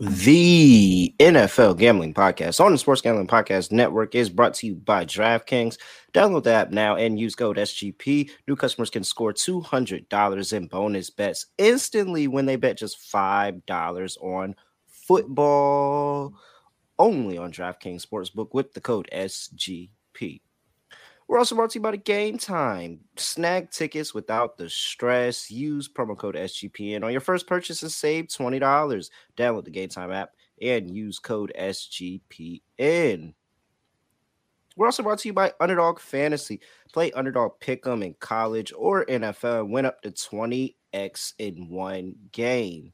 The NFL Gambling Podcast on the Sports Gambling Podcast Network is brought to you by DraftKings. Download the app now and use code SGP. New customers can score $200 in bonus bets instantly when they bet just $5 on football. Only on DraftKings Sportsbook with the code SGP. We're also brought to you by the Game Time. Snag tickets without the stress. Use promo code SGPN on your first purchase and save $20. Download the Game Time app and use code SGPN. We're also brought to you by Underdog Fantasy. Play Underdog Pick'em in college or NFL and win up to 20x in one game.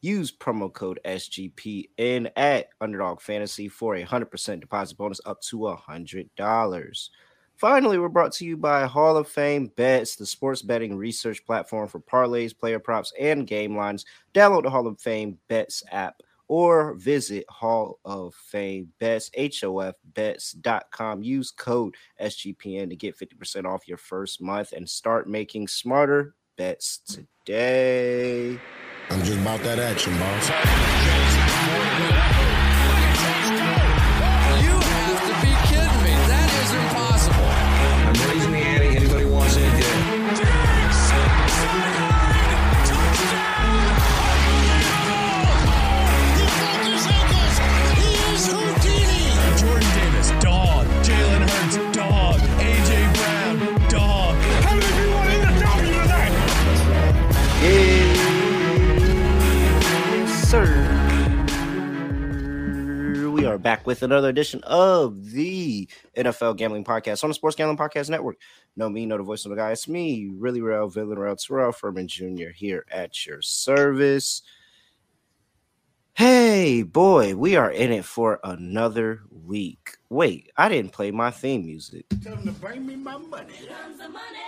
Use promo code SGPN at Underdog Fantasy for a 100% deposit bonus up to $100. Finally, we're brought to you by Hall of Fame Bets, the sports betting research platform for parlays, player props, and game lines. Download the Hall of Fame Bets app or visit Hall of Fame Bets, HOFBets.com. Use code SGPN to get 50% off your first month and start making smarter bets today. I'm just about that action, boss. Back with another edition of the NFL Gambling Podcast on the Sports Gambling Podcast Network. Know me, know the voice of the guy. It's me, really real villain, real Terrell Furman Jr. here at your service. Hey, boy, we are in it for another week. Wait, I didn't play my theme music. Tell them to bring me my money. comes the money.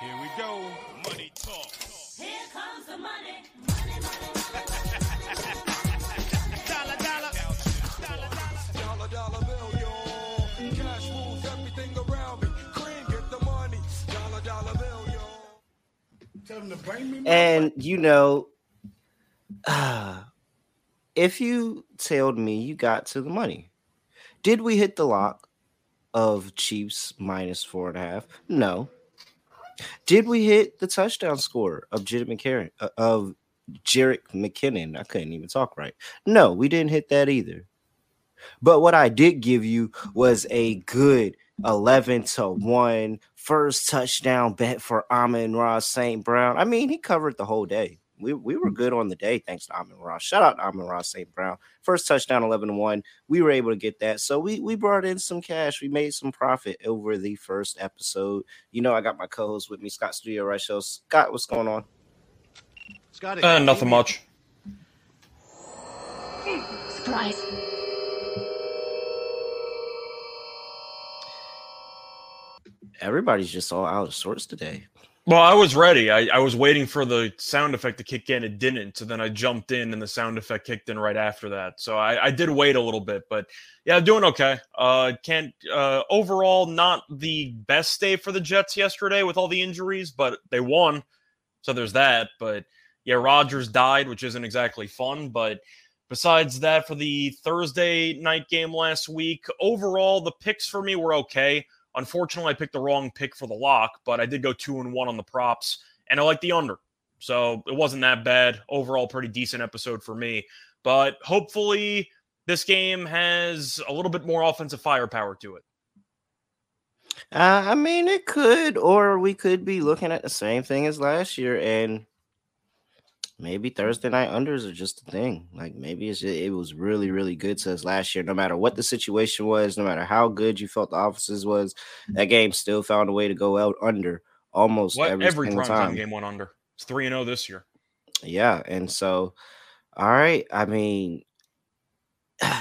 Here we go. Money talk. Here comes the money. Money, money, Tell them to bring me And you know, uh, if you told me you got to the money, did we hit the lock of Chiefs minus four and a half? No. Did we hit the touchdown score of Jared McCarron uh, of Jerick McKinnon? I couldn't even talk right. No, we didn't hit that either. But what I did give you was a good 11 to 1 first touchdown bet for Amon-Ra St. Brown. I mean, he covered the whole day. We, we were good on the day thanks to Amon Ross. Shout out to Amon-Ra St. Brown. First touchdown 11 to 1. We were able to get that. So we we brought in some cash. We made some profit over the first episode. You know, I got my co-host with me, Scott Studio Reichel. Scott, what's going on? Uh, nothing much. Surprise. Everybody's just all out of sorts today. Well, I was ready. I, I was waiting for the sound effect to kick in. It didn't. So then I jumped in and the sound effect kicked in right after that. So I, I did wait a little bit, but yeah, doing okay. Uh, can't, uh, overall, not the best day for the Jets yesterday with all the injuries, but they won. So there's that. But yeah, Rodgers died, which isn't exactly fun. But besides that, for the Thursday night game last week, overall, the picks for me were okay. Unfortunately, I picked the wrong pick for the lock, but I did go two and one on the props, and I like the under. So it wasn't that bad. Overall, pretty decent episode for me. But hopefully, this game has a little bit more offensive firepower to it. Uh, I mean, it could, or we could be looking at the same thing as last year, and maybe Thursday night unders are just a thing. Like maybe it's it was really, really good to us last year. No matter what the situation was, no matter how good you felt the offices was, that mm-hmm. game still found a way to go out under almost What every, every single time. game went under. It's three and zero this year. Yeah, and so, all right. I mean, to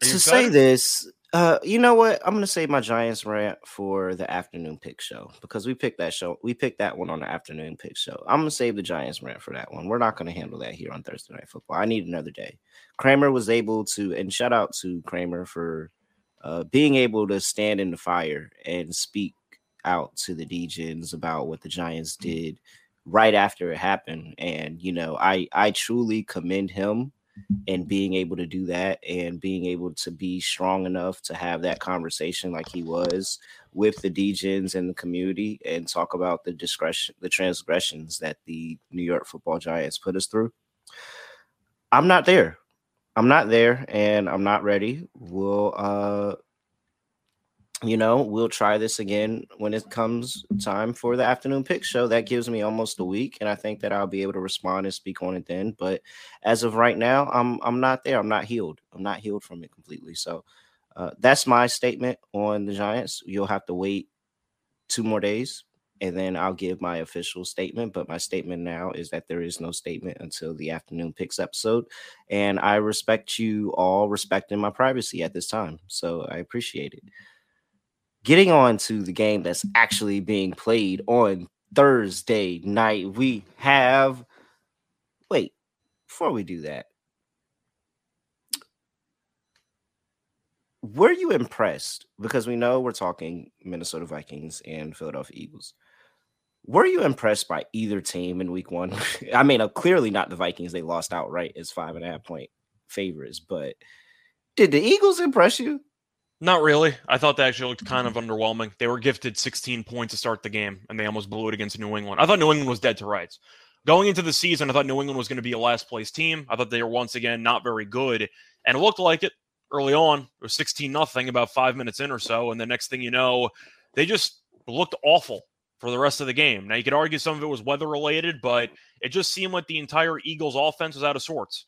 say this, uh, you know what? I'm gonna save my Giants rant for the afternoon pick show because we picked that show. We picked that one on the afternoon pick show. I'm gonna save the Giants rant for that one. We're not gonna handle that here on Thursday Night Football. I need another day. Kramer was able to, and shout out to Kramer for uh, being able to stand in the fire and speak out to the DJs about what the Giants did right after it happened. And you know, I I truly commend him in being able to do that and being able to be strong enough to have that conversation like he was with the DJs and the community and talk about the discretion, the transgressions that the New York Football Giants put us through. I'm not there. I'm not there, and I'm not ready. We'll uh you know, we'll try this again when it comes time for the afternoon pick show. That gives me almost a week, and I think that I'll be able to respond and speak on it then. But as of right now, I'm I'm not there. I'm not healed. I'm not healed from it completely. So uh, that's my statement on the Giants. You'll have to wait two more days, and then I'll give my official statement. But my statement now is that there is no statement until the afternoon picks episode, and I respect you all respecting my privacy at this time. So I appreciate it getting on to the game that's actually being played on Thursday night, we have. Wait, before we do that, were you impressed? Because we know we're talking Minnesota Vikings and Philadelphia Eagles. Were you impressed by either team in week one? I mean, uh, clearly not the Vikings. They lost outright as five and a half point favorites, but did the Eagles impress you? Not really. I thought they actually looked kind of underwhelming. They were gifted 16 points to start the game, and they almost blew it against New England. I thought New England was dead to rights. Going into the season, I thought New England was going to be a last place team. I thought they were once again not very good, and it looked like it early on. It was 16 nothing about five minutes in or so, and the next thing you know, they just looked awful for the rest of the game. Now you could argue some of it was weather related, but it just seemed like the entire Eagles offense was out of sorts.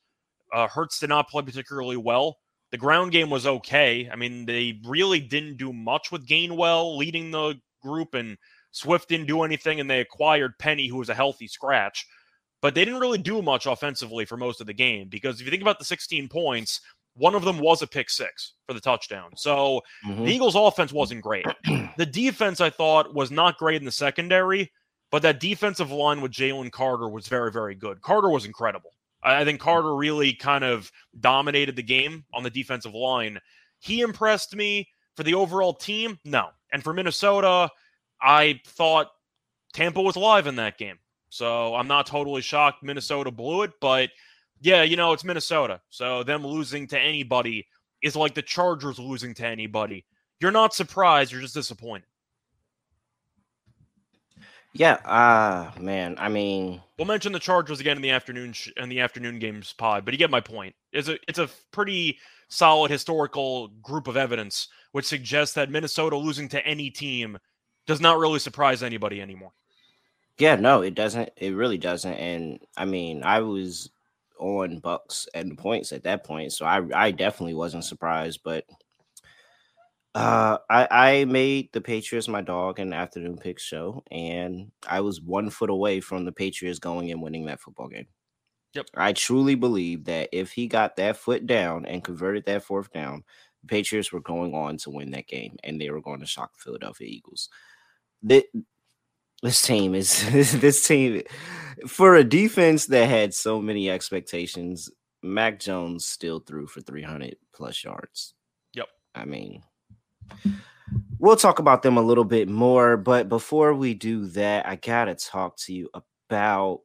Uh, Hurts did not play particularly well. The ground game was okay. I mean, they really didn't do much with Gainwell leading the group, and Swift didn't do anything, and they acquired Penny, who was a healthy scratch. But they didn't really do much offensively for most of the game because if you think about the 16 points, one of them was a pick six for the touchdown. So Mhm. the Eagles' offense wasn't great. the defense, I thought, was not great in the secondary, but that defensive line with Jalen Carter was very, very good. Carter was incredible. I think Carter really kind of dominated the game on the defensive line. He impressed me for the overall team. No. And for Minnesota, I thought Tampa was alive in that game. So I'm not totally shocked Minnesota blew it, but yeah, you know, it's Minnesota. So them losing to anybody is like the Chargers losing to anybody. You're not surprised, you're just disappointed. Yeah, ah, man. I mean, We'll mention the Chargers again in the afternoon sh- in the afternoon games pod, but you get my point. It's a it's a pretty solid historical group of evidence which suggests that Minnesota losing to any team does not really surprise anybody anymore. yeah, no, it doesn't. It really doesn't. And I mean, I was on Bucs and points at that point, so I I definitely wasn't surprised. But uh, I I made the Patriots my dog in the afternoon pick show, and I was one foot away from the Patriots going and winning that football game. Yep. I truly believe that if he got that foot down and converted that fourth down, the Patriots were going on to win that game, and they were going to shock the Philadelphia Eagles. That this team is this team for a defense that had so many expectations. Mac Jones still threw for 300 plus yards. Yep. I mean, we'll talk about them a little bit more, but before we do that, I gotta talk to you about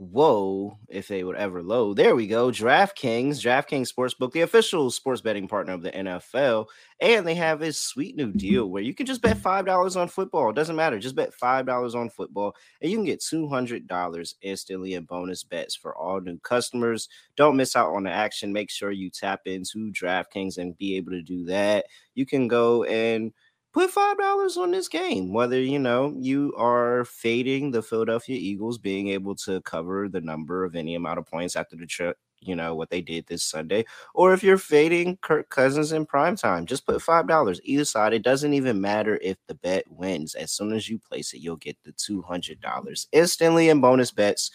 whoa, if they would ever low. There we go. DraftKings, DraftKings Sportsbook, the official sports betting partner of the NFL. And they have this sweet new mm-hmm. deal where you can just bet $5 on football. It doesn't matter. Just bet $5 on football and you can get $200 instantly in bonus bets for all new customers. Don't miss out on the action. Make sure you tap into DraftKings and be able to do that. You can go and put five dollars on this game whether you know you are fading the philadelphia eagles being able to cover the number of any amount of points after the trip you know what they did this sunday or if you're fading kirk cousins in prime time just put five dollars either side. It doesn't even matter if the bet wins. As soon as you place it you'll get the $200 instantly in bonus bets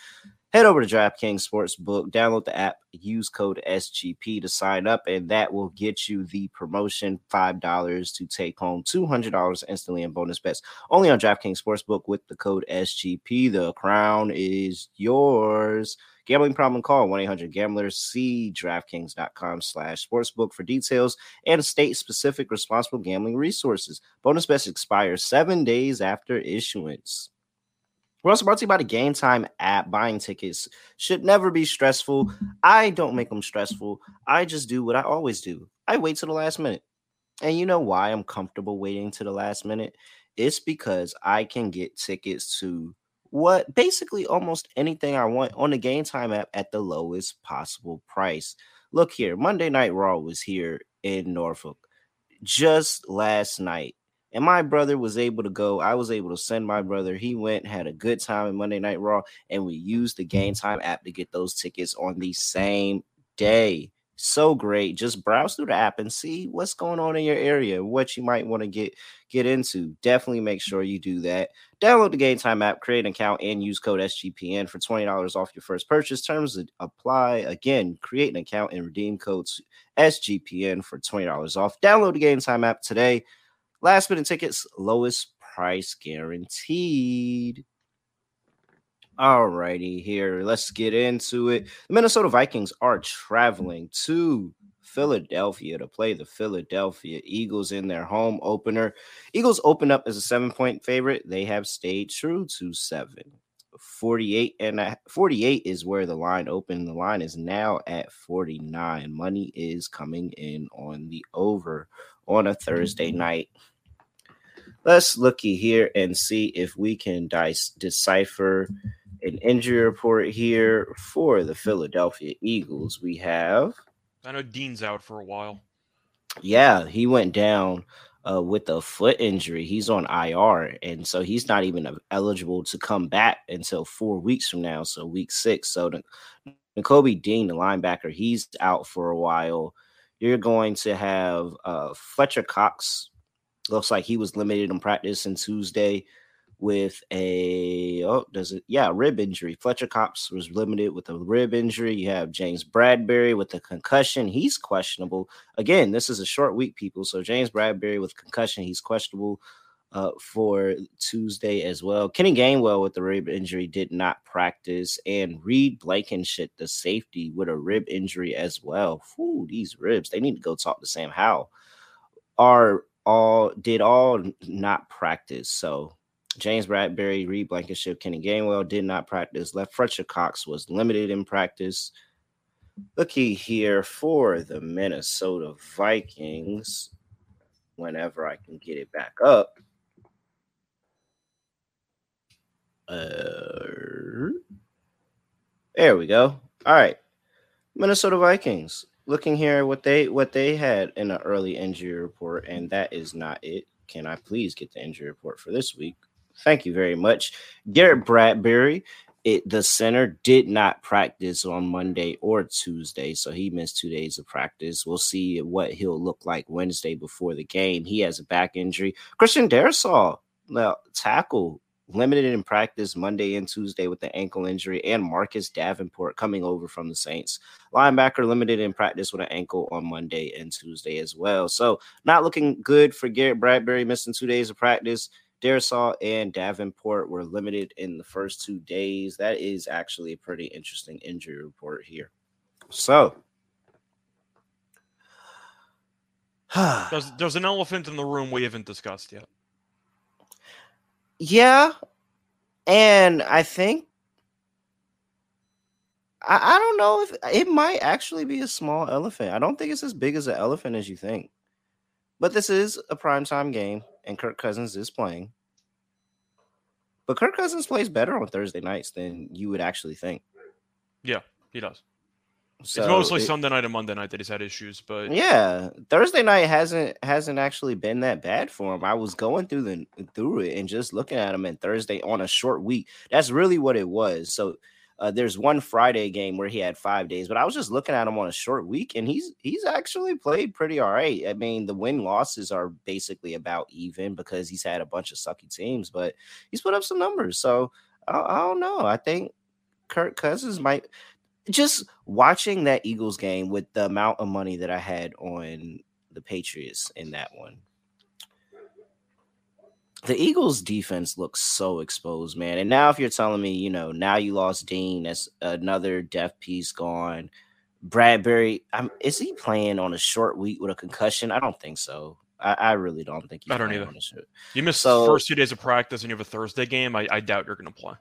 head over to DraftKings Sportsbook, download the app, use code SGP to sign up, and that will get you the promotion $5 to take home $200 instantly in bonus bets. Only on DraftKings Sportsbook with the code SGP. The crown is yours. Gambling problem, call 1-800-GAMBLERS. See DraftKings.com slash sportsbook for details and state-specific responsible gambling resources. Bonus bets expire seven days after issuance. We're also brought to you by the Game Time app. Buying tickets should never be stressful. I don't make them stressful. I just do what I always do. I wait to the last minute. And you know why I'm comfortable waiting to the last minute? It's because I can get tickets to what basically almost anything I want on the Game Time app at the lowest possible price. Look here, Monday Night Raw was here in Norfolk just last night. And my brother was able to go. I was able to send my brother. He went, had a good time in Monday Night Raw, and we used the Game Time app to get those tickets on the same day. So great. Just browse through the app and see what's going on in your area, what you might want to get get into. Definitely make sure you do that. Download the Game Time app, create an account, and use code SGPN for $20 off your first purchase. Terms apply. Again, create an account and redeem codes SGPN for $20 off. Download the Game Time app today. Last minute tickets, lowest price guaranteed. All righty, here. Let's get into it. The Minnesota Vikings are traveling to Philadelphia to play the Philadelphia Eagles in their home opener. Eagles open up as a seven point favorite. They have stayed true to seven. 48 and a, 48 is where the line opened. The line is now at 49. Money is coming in on the over on a Thursday mm-hmm. night. Let's looky here and see if we can dice decipher an injury report here for the Philadelphia Eagles. We have I know Dean's out for a while. yeah, he went down uh, with a foot injury. He's on IR, and so he's not even eligible to come back until four weeks from now. So week six. So the Nakobe Dean, the linebacker, he's out for a while. You're going to have uh, Fletcher Cox. Looks like he was limited in practice on Tuesday with a oh does it yeah rib injury. Fletcher Cox was limited with a rib injury. You have James Bradberry with a concussion. He's questionable. Again, this is a short week, people. So James Bradberry with concussion, he's questionable uh, for Tuesday as well. Kenny Gainwell with the rib injury did not practice, and Reed Blankenship, the safety, with a rib injury as well. Ooh, these ribs, they need to go talk to Sam Howell. Are all did all not practice. So James Bradberry, Reed Blankenship, Kenny Gainwell did not practice. Left Fletcher Cox was limited in practice. Looky here for the Minnesota Vikings. Whenever I can get it back up. Uh, there we go. All right. Minnesota Vikings. Looking here what they what they had in an early injury report, and that is not it. Can I please get the injury report for this week? Thank you very much. Garrett Bradbury, it, the center, did not practice on Monday or Tuesday, so he missed two days of practice. We'll see what he'll look like Wednesday before the game. He has a back injury. Christian Darrisaw, now tackle, limited in practice Monday and Tuesday with the ankle injury, and Marcus Davenport coming over from the Saints. Linebacker limited in practice with an ankle on Monday and Tuesday as well. So not looking good for Garrett Bradbury missing two days of practice. Darrisaw and Davenport were limited in the first two days. That is actually a pretty interesting injury report here. So, There's there's an elephant in the room we haven't discussed yet. Yeah, and I think I, I don't know if it might actually be a small elephant. I don't think it's as big as an elephant as you think. But this is a primetime game, and Kirk Cousins is playing. But Kirk Cousins plays better on Thursday nights than you would actually think. Yeah, he does. So it's mostly it- Sunday night and Monday night that he's had issues, but Yeah, Thursday night hasn't hasn't actually been that bad for him. I was going through the through it and just looking at him and Thursday on a short week. That's really what it was. So uh, there's one Friday game where he had five days, but I was just looking at him on a short week and he's he's actually played pretty all right. I mean, the win losses are basically about even because he's had a bunch of sucky teams, but he's put up some numbers. So I, I don't know. I think Kirk Cousins might just watching that Eagles game with the amount of money that I had on the Patriots in that one. The Eagles defense looks so exposed, man. And now if you're telling me, you know, now you lost Dean, that's another depth piece gone. Bradberry, I'm, is he playing on a short week with a concussion? I don't think so. I, I really don't think he's I don't either. on a short. you missed So- the first two days of practice and you have a Thursday game. I, I doubt you're going to play.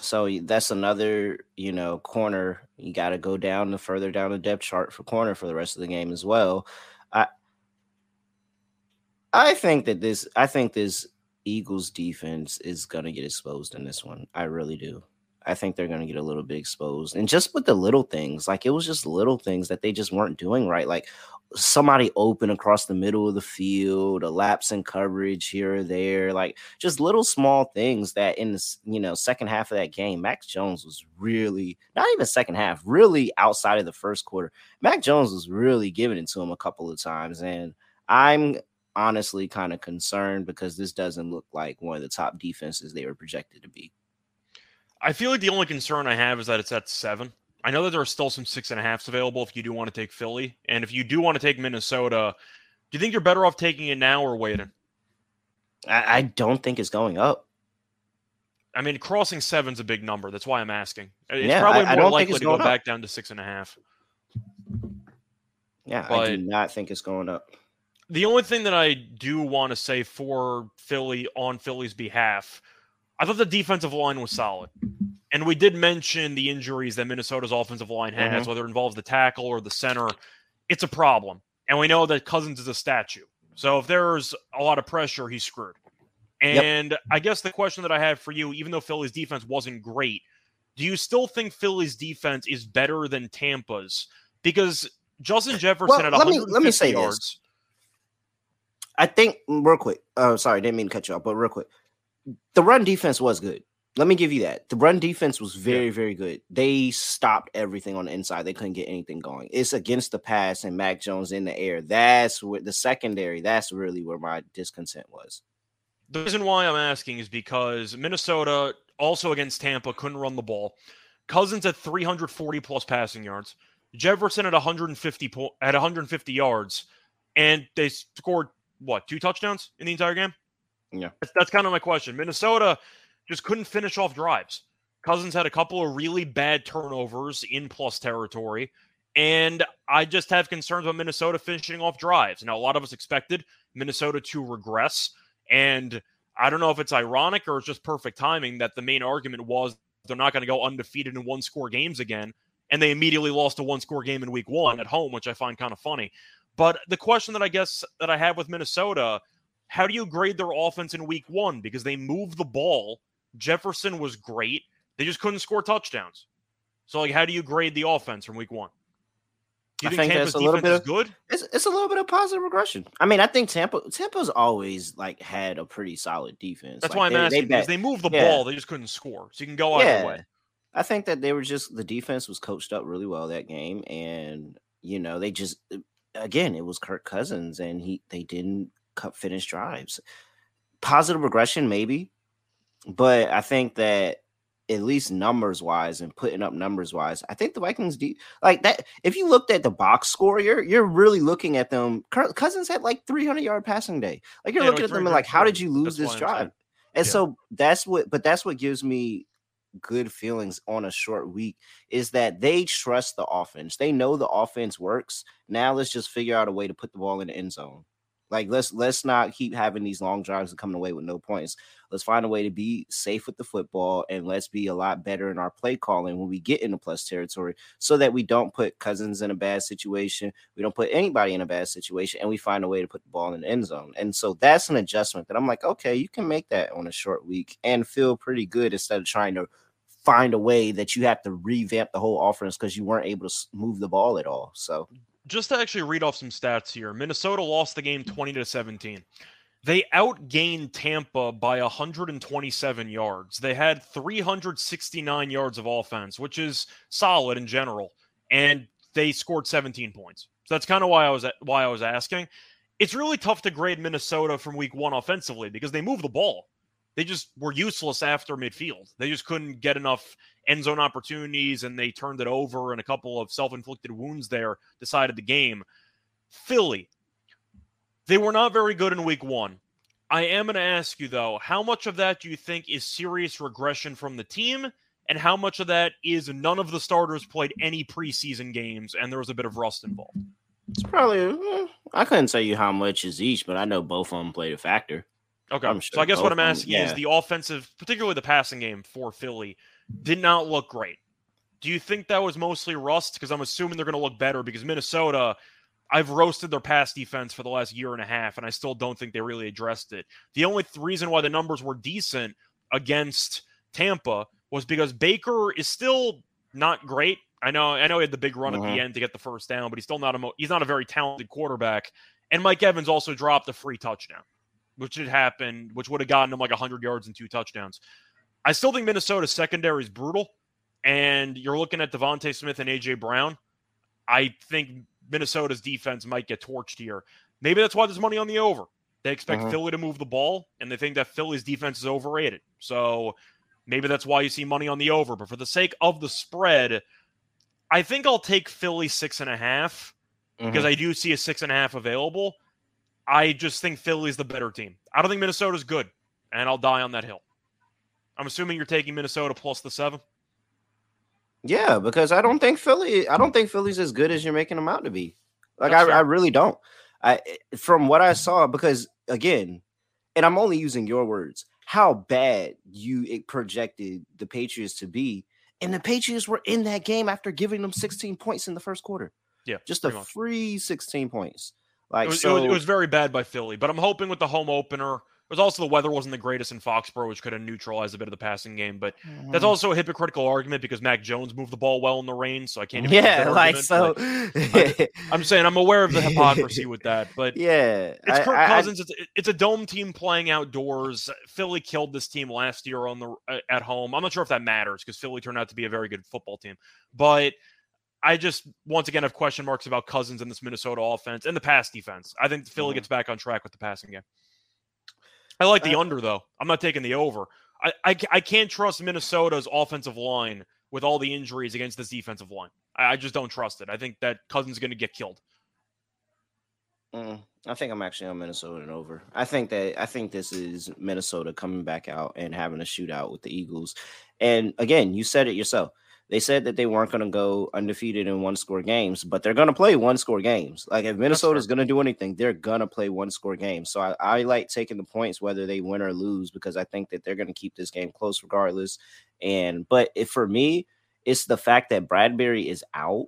So that's another, you know, corner. You got to go down the further down the depth chart for corner for the rest of the game as well. I I think that this I think this Eagles defense is going to get exposed in this one. I really do. I think they're going to get a little bit exposed. And just with the little things, like it was just little things that they just weren't doing right. Like somebody open across the middle of the field, a lapse in coverage here or there, like just little small things that in the you know second half of that game, Mac Jones was really not even second half, really outside of the first quarter. Mac Jones was really giving it to him a couple of times, and I'm honestly kind of concerned because this doesn't look like one of the top defenses they were projected to be. I feel like the only concern I have is that it's at seven. I know that there are still some six and a halfs available if you do want to take Philly. And if you do want to take Minnesota, do you think you're better off taking it now or waiting? I, I don't think it's going up. I mean, crossing seven's a big number. That's why I'm asking. It's Yeah, probably I- I more don't think likely to go going up. back down to six and a half. Yeah, I do not think it's going up. The only thing that I do want to say for Philly on Philly's behalf, I thought the defensive line was solid. And we did mention the injuries that Minnesota's offensive line has, mm-hmm. whether it involves the tackle or the center. It's a problem. And we know that Cousins is a statue. So if there's a lot of pressure, he's screwed. And I guess the question that I have for you, even though Philly's defense wasn't great, do you still think Philly's defense is better than Tampa's? Because Justin Jefferson Well, at let me- let me say this. I think real quick. Oh, sorry, didn't mean to cut you off, but real quick. The run defense was good. Let me give you that. The run defense was very, very good. They stopped everything on the inside. They couldn't get anything going. It's against the pass and Mac Jones in the air. That's where the secondary. That's really where my discontent was. The reason why I'm asking is because Minnesota also against Tampa couldn't run the ball. Cousins at 340 plus passing yards. Jefferson at 150 po- at 150 yards, and they scored what two touchdowns in the entire game. Yeah. that's, that's kind of my question. Minnesota just couldn't finish off drives. Cousins had a couple of really bad turnovers in plus territory, and I just have concerns about Minnesota finishing off drives. Now, a lot of us expected Minnesota to regress, and I don't know if it's ironic or it's just perfect timing that the main argument was they're not going to go undefeated in one score games again. And they immediately lost a one score game in week one at home, which I find kind of funny. But the question that I guess that I have with Minnesota, how do you grade their offense in week one? Because they moved the ball. Jefferson was great. They just couldn't score touchdowns. So, like, how do you grade the offense from week one? Do you I think, think Tampa's that's a little defense is good? It's it's a little bit of positive regression. I mean, I think Tampa Tampa's always like had a pretty solid defense. That's Like, why I'm they- they asking because they moved the yeah. ball. They just couldn't score. So you can go either Yeah. way. I think that they were just the defense was coached up really well that game, and you know they just again it was Kirk Cousins, and he they didn't cut finish drives. Positive regression, maybe, but I think that at least numbers wise and putting up numbers wise, I think the Vikings do like that. If you looked at the box score, you're you're really looking at them. Cousins had like 300 yard passing day. Like you're Yeah, looking at them and like, how did you lose this drive? And Yeah. so that's what, but that's what gives me good feelings on a short week is that they trust the offense. They know the offense works. Now let's just figure out a way to put the ball in the end zone. Like let's let's not keep having these long drives and coming away with no points. Let's find a way to be safe with the football and let's be a lot better in our play calling when we get into plus territory so that we don't put Cousins in a bad situation. We don't put anybody in a bad situation and we find a way to put the ball in the end zone. And so that's an adjustment that I'm like, okay, you can make that on a short week and feel pretty good instead of trying to find a way that you have to revamp the whole offense because you weren't able to move the ball at all. So just to actually read off some stats here, Minnesota lost the game mm. 20 to 17. They outgained Tampa by 127 yards. They had 369 yards of offense, which is solid in general, and they scored 17 points. So that's kind of why I was why I was asking. It's really tough to grade Minnesota from week 1 offensively because they move the ball. They just were useless after midfield. They just couldn't get enough end zone opportunities and they turned it over and a couple of self-inflicted wounds there decided the game. Philly, they were not very good in week 1. I am going to ask you though, how much of that do you think is serious regression from the team and how much of that is none of the starters played any preseason games and there was a bit of rust involved? it's probably, eh, I couldn't tell you how much is each, but I know both of them played a factor. Okay. I'm so I guess what I'm them- asking is the offensive, particularly the passing game for Philly. did not look great. Do you think that was mostly rust? Because I'm assuming they're going to look better because Minnesota, I've roasted their pass defense for the last year and a half, and I still don't think they really addressed it. The only th- reason why the numbers were decent against Tampa was because Baker is still not great. I know, I know he had the big run at Mhm. the end to get the first down, but he's still not a mo- he's not a very talented quarterback. And Mike Evans also dropped a free touchdown, which had happened, which would have gotten them like 100 yards and two touchdowns. I still think Minnesota's secondary is brutal, and you're looking at DeVonta Smith and AJ Brown. I think Minnesota's defense might get torched here. Maybe that's why there's money on the over. They expect Mhm. Philly to move the ball, and they think that Philly's defense is overrated. So maybe that's why you see money on the over. But for the sake of the spread, I think I'll take Philly six and a half because I do see a six and a half available. I just think Philly's the better team. I don't think Minnesota's good, and I'll die on that hill. I'm assuming you're taking Minnesota plus the seven. Yeah, because I don't think Philly. I don't think Philly's as good as you're making them out to be. Like I, I really don't. I from what I saw, because again, and I'm only using your words. How bad you it projected the Patriots to be, and the Patriots were in that game after giving them 16 points in the first quarter. Yeah, just a much. free 16 points. Like It was, so, it, was, it was very bad by Philly, but I'm hoping with the home opener. It was also the weather wasn't the greatest in Foxborough, which could have neutralized a bit of the passing game. But Mm-hmm. that's also a hypocritical argument because Mac Jones moved the ball well in the rain, so I can't. Even yeah, like so. but I'm saying I'm aware of the hypocrisy with that, but yeah, It's Kirk I- I- Cousins. it's, it's a dome team playing outdoors. Philly killed this team last year on the uh, at home. I'm not sure if that matters because Philly turned out to be a very good football team. But I just once again have question marks about Cousins and this Minnesota offense and the pass defense. I think Philly Mhm. gets back on track with the passing game. I like the Uh, under though. I'm not taking the over. I, I I can't trust Minnesota's offensive line with all the injuries against this defensive line. I, I just don't trust it. I think that Cousins is going to get killed. Mm, I think I'm actually on Minnesota and over. I think that I think this is Minnesota coming back out and having a shootout with the Eagles. And again, you said it yourself. They said that they weren't going to go undefeated in one score games, but they're going to play one score games. Like if Minnesota is going to do anything, they're going to play one score games. So I, I like taking the points whether they win or lose because I think that they're going to keep this game close regardless. And but if for me, it's the fact that Bradberry is out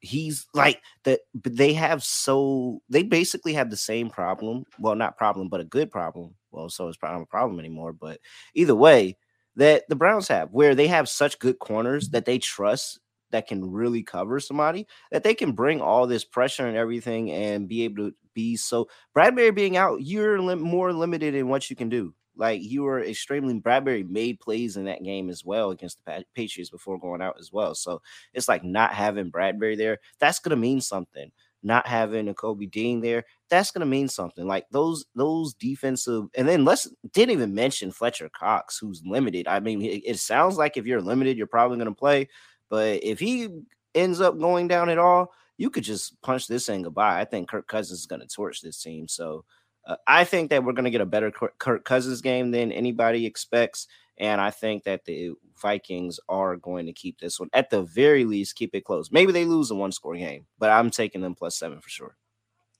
he's like that they have so they basically have the same problem well not problem but a good problem well so it's probably not a problem anymore but either way that the browns have where they have such good corners that they trust that can really cover somebody that they can bring all this pressure and everything and be able to be so bradberry being out you're more limited in what you can do like you were extremely bradberry made plays in that game as well against the patriots before going out as well so it's like not having Bradberry there, that's gonna mean something. Not having Nakobe Dean there, that's gonna mean something. Like those those defensive, and then let's didn't even mention Fletcher Cox, who's limited. I mean, it, it sounds like if you're limited, you're probably gonna play, but if he ends up going down at all, you could just punch this thing goodbye. I think Kirk Cousins is gonna torch this team. So uh, I think that we're gonna get a better Kirk Cousins game than anybody expects. And I think that the Vikings are going to keep this one at the very least, keep it close. Maybe they lose a one score game, but I'm taking them plus seven for sure.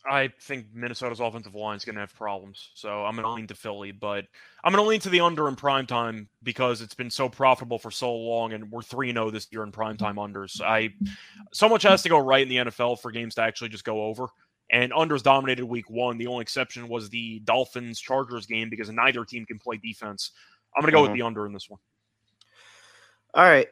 I think Minnesota's offensive line is going to have problems. So I'm going to lean to Philly, but I'm going to lean to the under in prime time because it's been so profitable for so long, and we're 3 0 this year in prime time unders. I So much has to go right in the NFL for games to actually just go over. And unders dominated week one. The only exception was the Dolphins Chargers game because neither team can play defense. I'm going to go Mhm. with the under in this one. All right.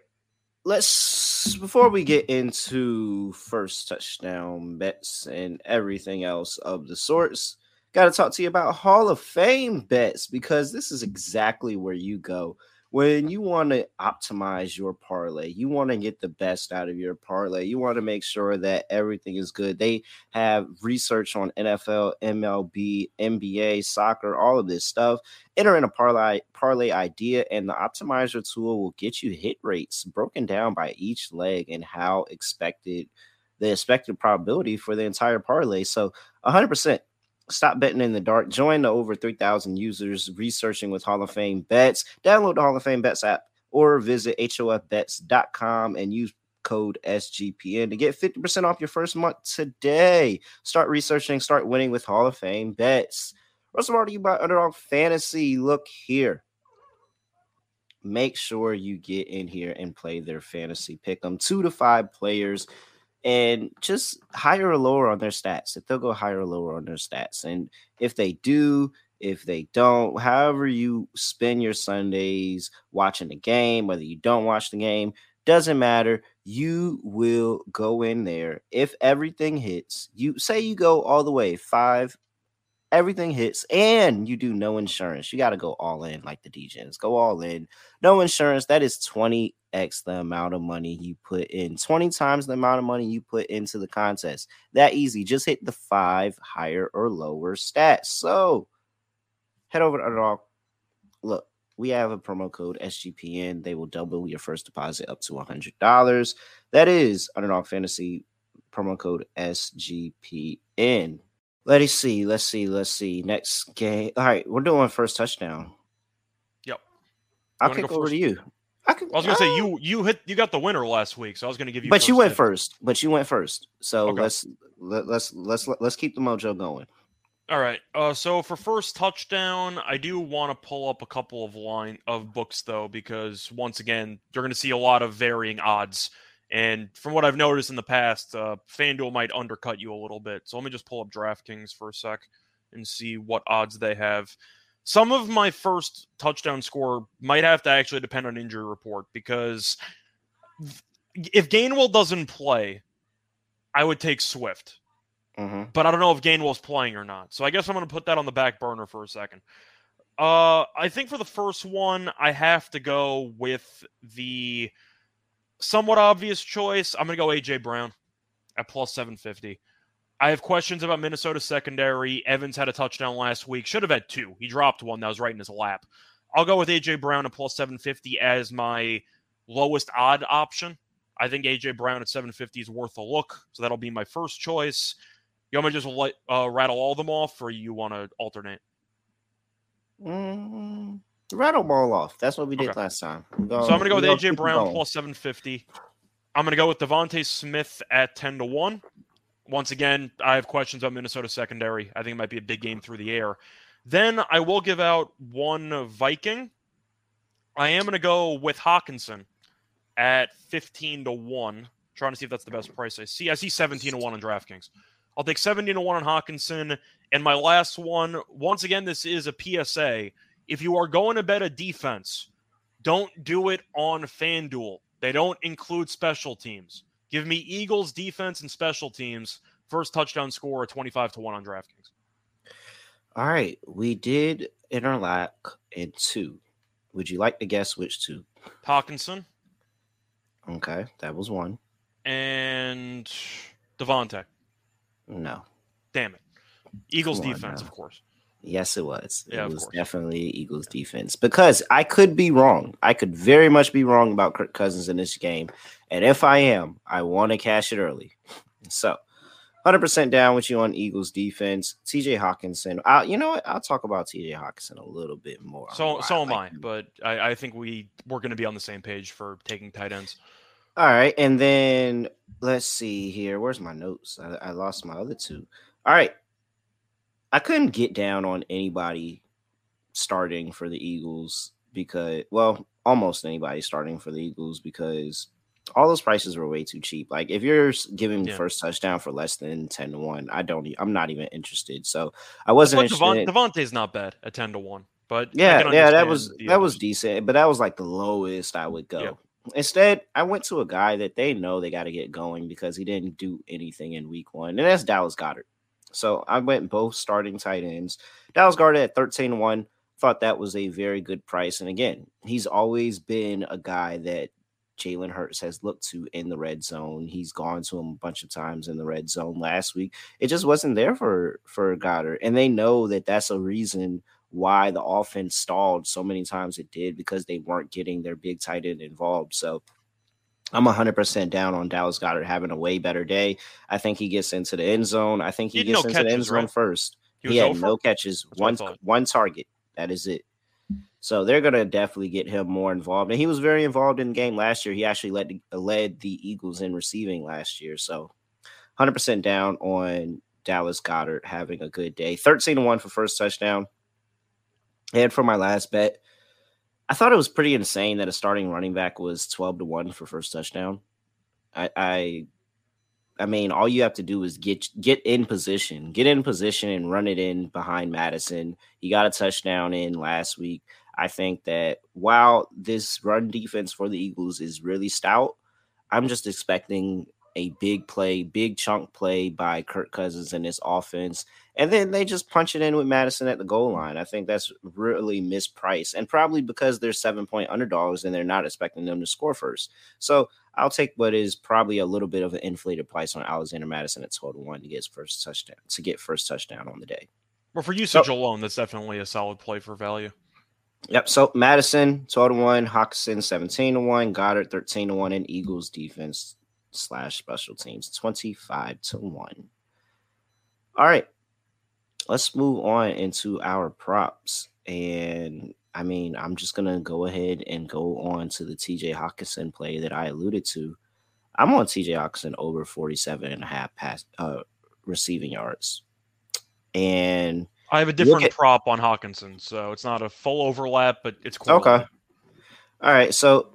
Let's before we get into first touchdown bets and everything else of the sorts, got to talk to you about Hall of Fame bets because this is exactly where you go when you want to optimize your parlay. You want to get the best out of your parlay. You want to make sure that everything is good. They have research on NFL, MLB, NBA, soccer, all of this stuff. Enter in a parlay parlay idea, and the optimizer tool will get you hit rates broken down by each leg and how expected the expected probability for the entire parlay. So 100%. Stop betting in the dark. Join the over 3,000 users researching with Hall of Fame bets. Download the Hall of Fame bets app or visit hofbets.com and use code SGPN to get 50% off your first month today. Start researching, start winning with Hall of Fame bets. More to you about Underdog Fantasy? Look here. make sure you get in here and play their fantasy Pick'em two to five players and just higher or lower on their stats if they'll go higher or lower on their stats and if they do if they don't however you spend your sundays watching the game whether you don't watch the game doesn't matter you will go in there. If everything hits you say you go all the way five everything hits and you do no insurance. You got to go all in like the djs go all in. No insurance that is 20x the amount of money you put in 20 times the amount of money you put into the contest. That easy just hit the five higher or lower stats. So head over to underdog. Look we have a promo code sgpn they will double your first deposit up to $100 that is underdog fantasy promo code sgpn let's see let's see let's see next game all right we're doing first touchdown Yep. i'll kick over to you I, could, I was gonna say Ah. you you hit you got the winner last week, so I was gonna give you. but you went dibs. first. But you went first. So Okay. let's let, let's let's let's keep the mojo going. All right. Uh, so for first touchdown, I do want to pull up a couple of line of books though, because once again, you're going to see a lot of varying odds. And from what I've noticed in the past, uh, FanDuel might undercut you a little bit. So let me just pull up DraftKings for a sec and see what odds they have. Some of my first touchdown score might have to actually depend on injury report because if Gainwell doesn't play, I would take Swift hmm but I don't know if Gainwell's playing or not. So I guess I'm going to put that on the back burner for a second. Uh, I think for the first one, I have to go with the somewhat obvious choice. I'm going to go AJ Brown at plus 750. I have questions about Minnesota secondary. Evans had a touchdown last week. Should have had two. He dropped one that was right in his lap. I'll go with AJ Brown at plus 750 as my lowest odd option. I think AJ Brown at 750 is worth a look. So that'll be my first choice. You want me to just let, uh, rattle all them off, or you want to alternate? Mm, rattle ball off. That's what we did Okay. last time. so I'm going to go with AJ Brown going. plus 750. I'm going to go with DeVonta Smith at 10 to 1. Once again, I have questions about Minnesota secondary. I think it might be a big game through the air. Then I will give out one Viking. I am going to go with Hockenson at 15 to 1. Trying to see if that's the best price I see. I see 17 to 1 on DraftKings. I'll take 17 to 1 on Hockenson. And my last one, once again, this is a PSA. If you are going to bet a defense, don't do it on FanDuel. They don't include special teams. Give me Eagles defense and special teams. First touchdown score 25 to 1 on DraftKings. All right, we did interlock in two. Would you like to guess which two? Hockenson Okay, that was one. and DeVonta. No. Damn it. Eagles on defense, now. of course. Yes, it was. Yeah, it was course. definitely Eagles defense because I could be wrong. I could very much be wrong about Kirk Cousins in this game. And if I am, I want to cash it early. So, 100% down with you on Eagles defense. TJ Hockenson. i you know what? I'll talk about TJ Hockenson a little bit more. So so am I, like him. but I, I think we we're going to be on the same page for taking tight ends. All right, and then let's see here. Where's my notes? I, I lost my other two. All right, I couldn't get down on anybody starting for the Eagles because, well, almost anybody starting for the Eagles because all those prices were way too cheap. Like if you're giving the first touchdown for less than ten to one, I don't. I'm not even interested. So I wasn't But Devon, interested. DeVonta's not bad at 10 to 1. But Yeah, yeah, that was that was decent, but that was like the lowest I would go. Yep. Instead, I went to a guy that they know they got to get going because he didn't do anything in week one, and that's Dallas Goedert. So I went both starting tight ends. Dallas Goedert at 13 1. Thought that was a very good price. And again, he's always been a guy that Jalen Hurts has looked to in the red zone. He's gone to him a bunch of times in the red zone last week. It just wasn't there for for Goedert, and they know that that's a reason why the offense stalled so many times it did because they weren't getting their big tight end involved. So I'm 100% down on Dallas Goedert having a way better day. I think he gets into the end zone. I think he He gets no into the end zone right? first. He He, had over? no catches, That's one one target. That is it. So they're gonna definitely get him more involved, and he was very involved in the game last year. He actually led the, led the Eagles in receiving last year. So 100% down on Dallas Goddard having a good day. 13 to one for first touchdown. And for my last bet, I thought it was pretty insane that a starting running back was 12 to 1 for first touchdown. I I I mean, all you have to do is get get in position, get in position and run it in behind Mattison. He got a touchdown in last week. I think that while this run defense for the Eagles is really stout, I'm just expecting a big play, big chunk play by Kirk Cousins and his offense. And then they just punch it in with Mattison at the goal line. I think that's really mispriced. And probably because they're seven point underdogs and they're not expecting them to score first. So I'll take what is probably a little bit of an inflated price on Alexander Mattison at 12 to 1 to get his first touchdown to get first touchdown on the day. Well, for usage alone, that's definitely a solid play for value. Yep. So Mattison 12 to 1, Hockenson 17 to 1, Goedert 13 to 1, and Eagles defense slash special teams 25 to 1. All right. Let's move on into our props. And I mean, I'm just gonna go ahead and go on to the TJ Hockenson play that I alluded to. I'm on TJ Hockenson over 47 and a half pass uh receiving yards. And I have a different at- prop on Hockenson, so it's not a full overlap, but it's cool. Okay. All right. So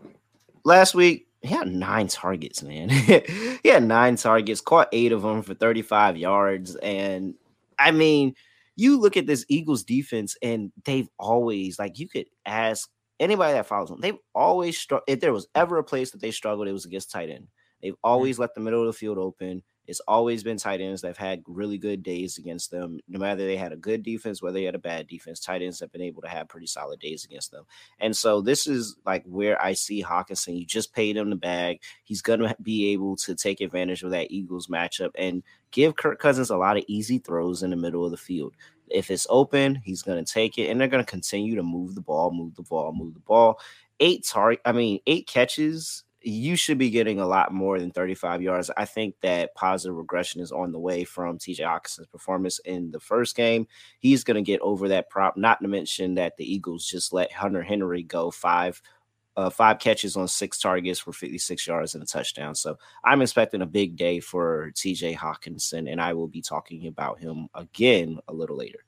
last week he had nine targets, man. he had nine targets, caught eight of them for 35 yards. And I mean, you look at this Eagles defense, and they've always like you could ask anybody that follows them, they've always struggled. If there was ever a place that they struggled, it was against tight end. They've always let the middle of the field open. It's always been tight ends that have had really good days against them. No matter they had a good defense, whether they had a bad defense, tight ends have been able to have pretty solid days against them. And so this is like where I see Hockenson. You just paid him the bag. He's gonna be able to take advantage of that Eagles matchup and give Kirk Cousins a lot of easy throws in the middle of the field. If it's open, he's gonna take it, and they're gonna continue to move the ball, move the ball, move the ball. Eight target, I mean, eight catches you should be getting a lot more than 35 yards. I think that positive regression is on the way from TJ Hockenson's performance in the first game. He's going to get over that prop, not to mention that the Eagles just let Hunter Henry go five. Uh, five catches on six targets for 56 yards and a touchdown. So I'm expecting a big day for TJ Hockenson, and I will be talking about him again a little later.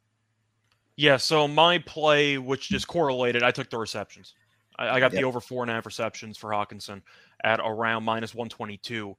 Yeah, so my play, which just correlated, I took the receptions. I, I got Yep. the over four and a half receptions for Hockenson at around minus 122.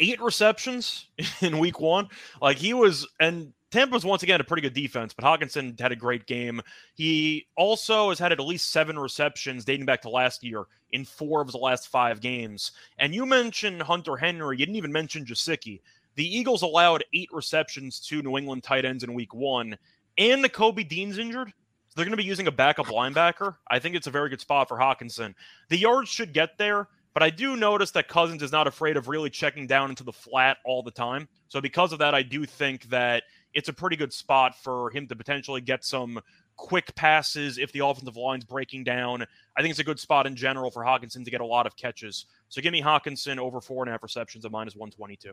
Eight receptions in week one. Like he was, and Tampa's once again a pretty good defense, but Hockenson had a great game. He also has had at least seven receptions dating back to last year in four of the last five games. And you mentioned Hunter Henry. You didn't even mention Gesicki. The Eagles allowed eight receptions to New England tight ends in week one, and Nakobe Dean's injured. So they're going to be using a backup linebacker. I think it's a very good spot for Hockenson. The yards should get there, but I do notice that Cousins is not afraid of really checking down into the flat all the time. So because of that, I do think that it's a pretty good spot for him to potentially get some quick passes if the offensive line's breaking down. I think it's a good spot in general for Hockenson to get a lot of catches. So give me Hockenson over four and a half receptions at minus 122.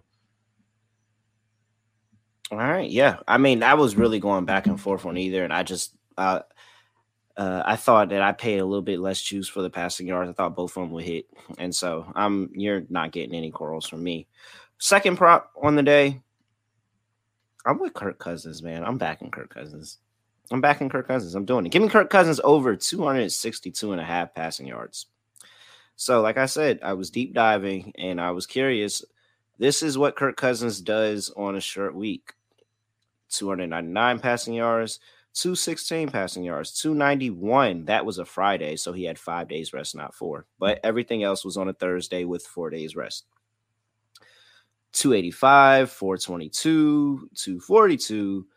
All right, yeah. I mean, I was really going back and forth on either, and I just uh, uh, I thought that I paid a little bit less juice for the passing yards. I thought both of them would hit, and so I'm you're not getting any corals from me. Second prop on the day, I'm with Kirk Cousins, man. I'm backing Kirk Cousins. I'm backing Kirk Cousins. I'm doing it. Give me Kirk Cousins over 262 and a half passing yards. So, like I said, I was deep diving and I was curious. This is what Kirk Cousins does on a short week 299 passing yards, 216 passing yards, 291. That was a Friday. So he had five days rest, not four. But everything else was on a Thursday with four days rest. 285, 422, 242,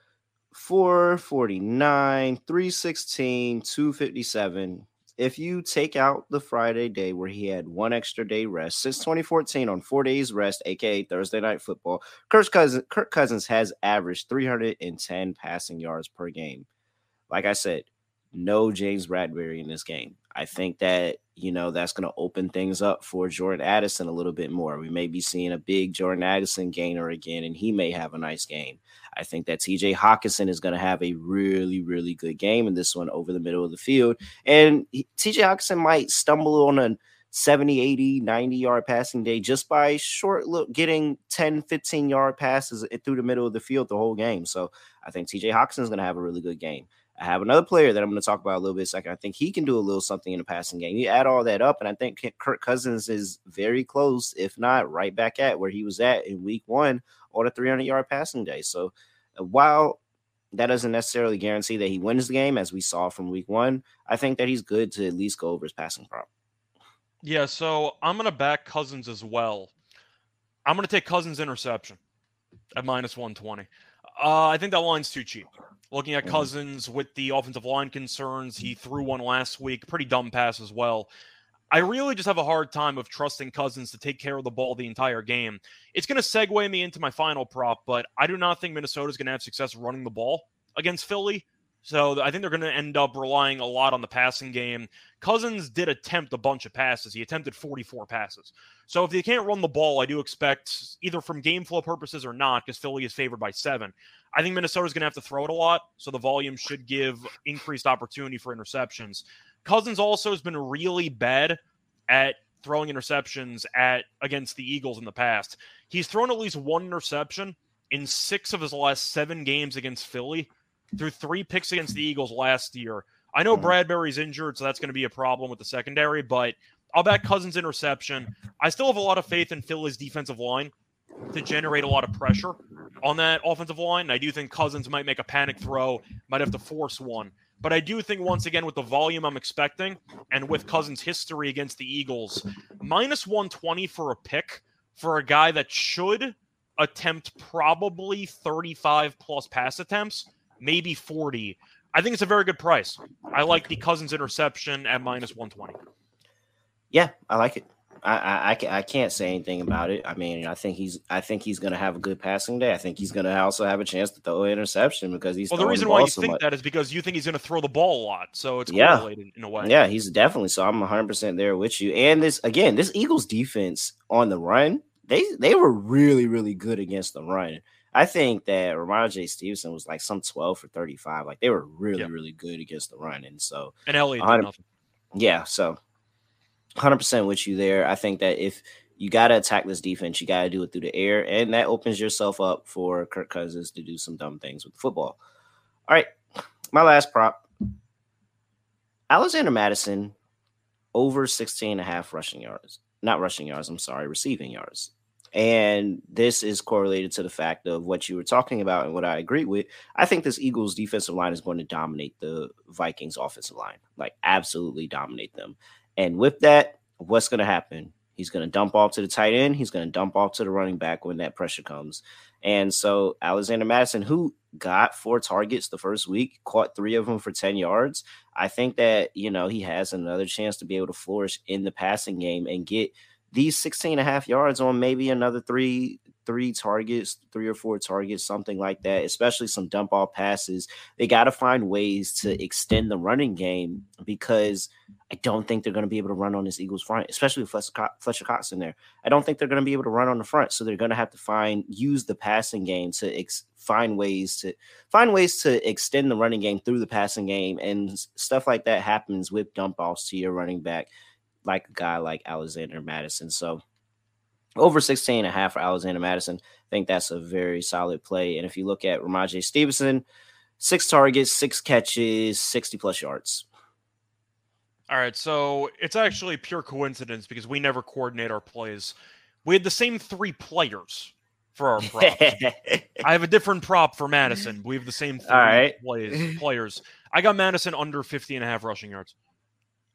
449, 316, 257. If you take out the Friday day where he had one extra day rest since 2014 on four days rest, aka Thursday night football, Kirk Cousins, Kirk Cousins has averaged 310 passing yards per game. Like I said, no James Bradberry in this game. I think that you know that's going to open things up for Jordan Addison a little bit more. We may be seeing a big Jordan Addison gainer again, and he may have a nice game. I think that TJ Hockenson is going to have a really, really good game in this one over the middle of the field. And TJ Hockenson might stumble on a 70, 80, 90 yard passing day just by short look getting 10, 15 yard passes through the middle of the field the whole game. So I think TJ Hockenson is going to have a really good game. I have another player that I'm going to talk about a little bit second. I think he can do a little something in the passing game. You add all that up, and I think Kirk Cousins is very close, if not right back at where he was at in week one on a 300 yard passing day. So uh, while that doesn't necessarily guarantee that he wins the game, as we saw from week one, I think that he's good to at least go over his passing prop. Yeah, so I'm gonna back Cousins as well. I'm gonna take Cousins interception at minus 120. Uh, I think that line's too cheap. Looking at Mhm. Cousins with the offensive line concerns, he threw one last week, pretty dumb pass as well. I really just have a hard time of trusting Cousins to take care of the ball the entire game. It's going to segue me into my final prop, but I do not think Minnesota's going to have success running the ball against Philly. So I think they're going to end up relying a lot on the passing game. Cousins did attempt a bunch of passes. He attempted 44 passes. So if they can't run the ball, I do expect either from game flow purposes or not, because Philly is favored by seven. I think Minnesota's going to have to throw it a lot, so the volume should give increased opportunity for interceptions. Cousins also has been really bad at throwing interceptions at against the Eagles in the past. He's thrown at least one interception in six of his last seven games against Philly, through three picks against the Eagles last year. I know Mhm. Bradberry's injured, so that's going to be a problem with the secondary, but I'll back Cousins interception. I still have a lot of faith in Philly's defensive line to generate a lot of pressure on that offensive line. And I do think Cousins might make a panic throw, might have to force one. But I do think once again with the volume I'm expecting and with Cousins' history against the Eagles, minus 120 for a pick for a guy that should attempt probably 35 plus pass attempts, maybe 40. I think it's a very good price. I like the Cousins interception at minus 120. Yeah, I like it. I, I, I, can't say anything about it. I mean, I think he's I think he's going to have a good passing day. I think he's going to also have a chance to throw an interception because he's Well, the reason ball why you so think much. that is because you think he's going to throw the ball a lot. So it's Yeah. correlated in a way. Yeah, he's definitely so. I'm 100 percent there with you. And this again, this Eagles defense on the run, they they were really really good against the run. I think that Rhamondre Stevenson was like some 12 for 35. Like they were really really good against the run. And so And Elliott A hundred- did nothing. yeah, so 100% with you there. I think that if you got to attack this defense, you got to do it through the air, and that opens yourself up for Kirk Cousins to do some dumb things with the football. All right, my last prop Alexander Mattison over 16 and a half rushing yards. Not rushing yards, I'm sorry, receiving yards. And this is correlated to the fact of what you were talking about and what I agree with. I think this Eagles defensive line is going to dominate the Vikings offensive line, like absolutely dominate them. And with that, what's going to happen? He's going to dump off to the tight end. He's going to dump off to the running back when that pressure comes. And so Alexander Mattison, who got four targets the first week, caught three of them for 10 yards. I think that, you know, he has another chance to be able to flourish in the passing game and get these 16 and a half yards on maybe another three three targets three or four targets something like that especially some dump off passes they got to find ways to mm. extend the running game because i don't think they're going to be able to run on this eagles front especially with fletcher, Co- fletcher cox in there. I don't think they're going to be able to run on the front so they're going to have to find use the passing game to ex- find ways to find ways to extend the running game through the passing game and stuff like that happens with dump offs to your running back like a guy like Alexander Mattison. So over 16 and a half for Alexander Mattison. I think that's a very solid play. And if you look at Rhamondre Stevenson, six targets, six catches, 60 plus yards. All right, so it's actually pure coincidence because we never coordinate our plays. We had the same three players for our props. I have a different prop for Mattison. We have the same three All right. plays, players. I got Mattison under 50 and a half rushing yards.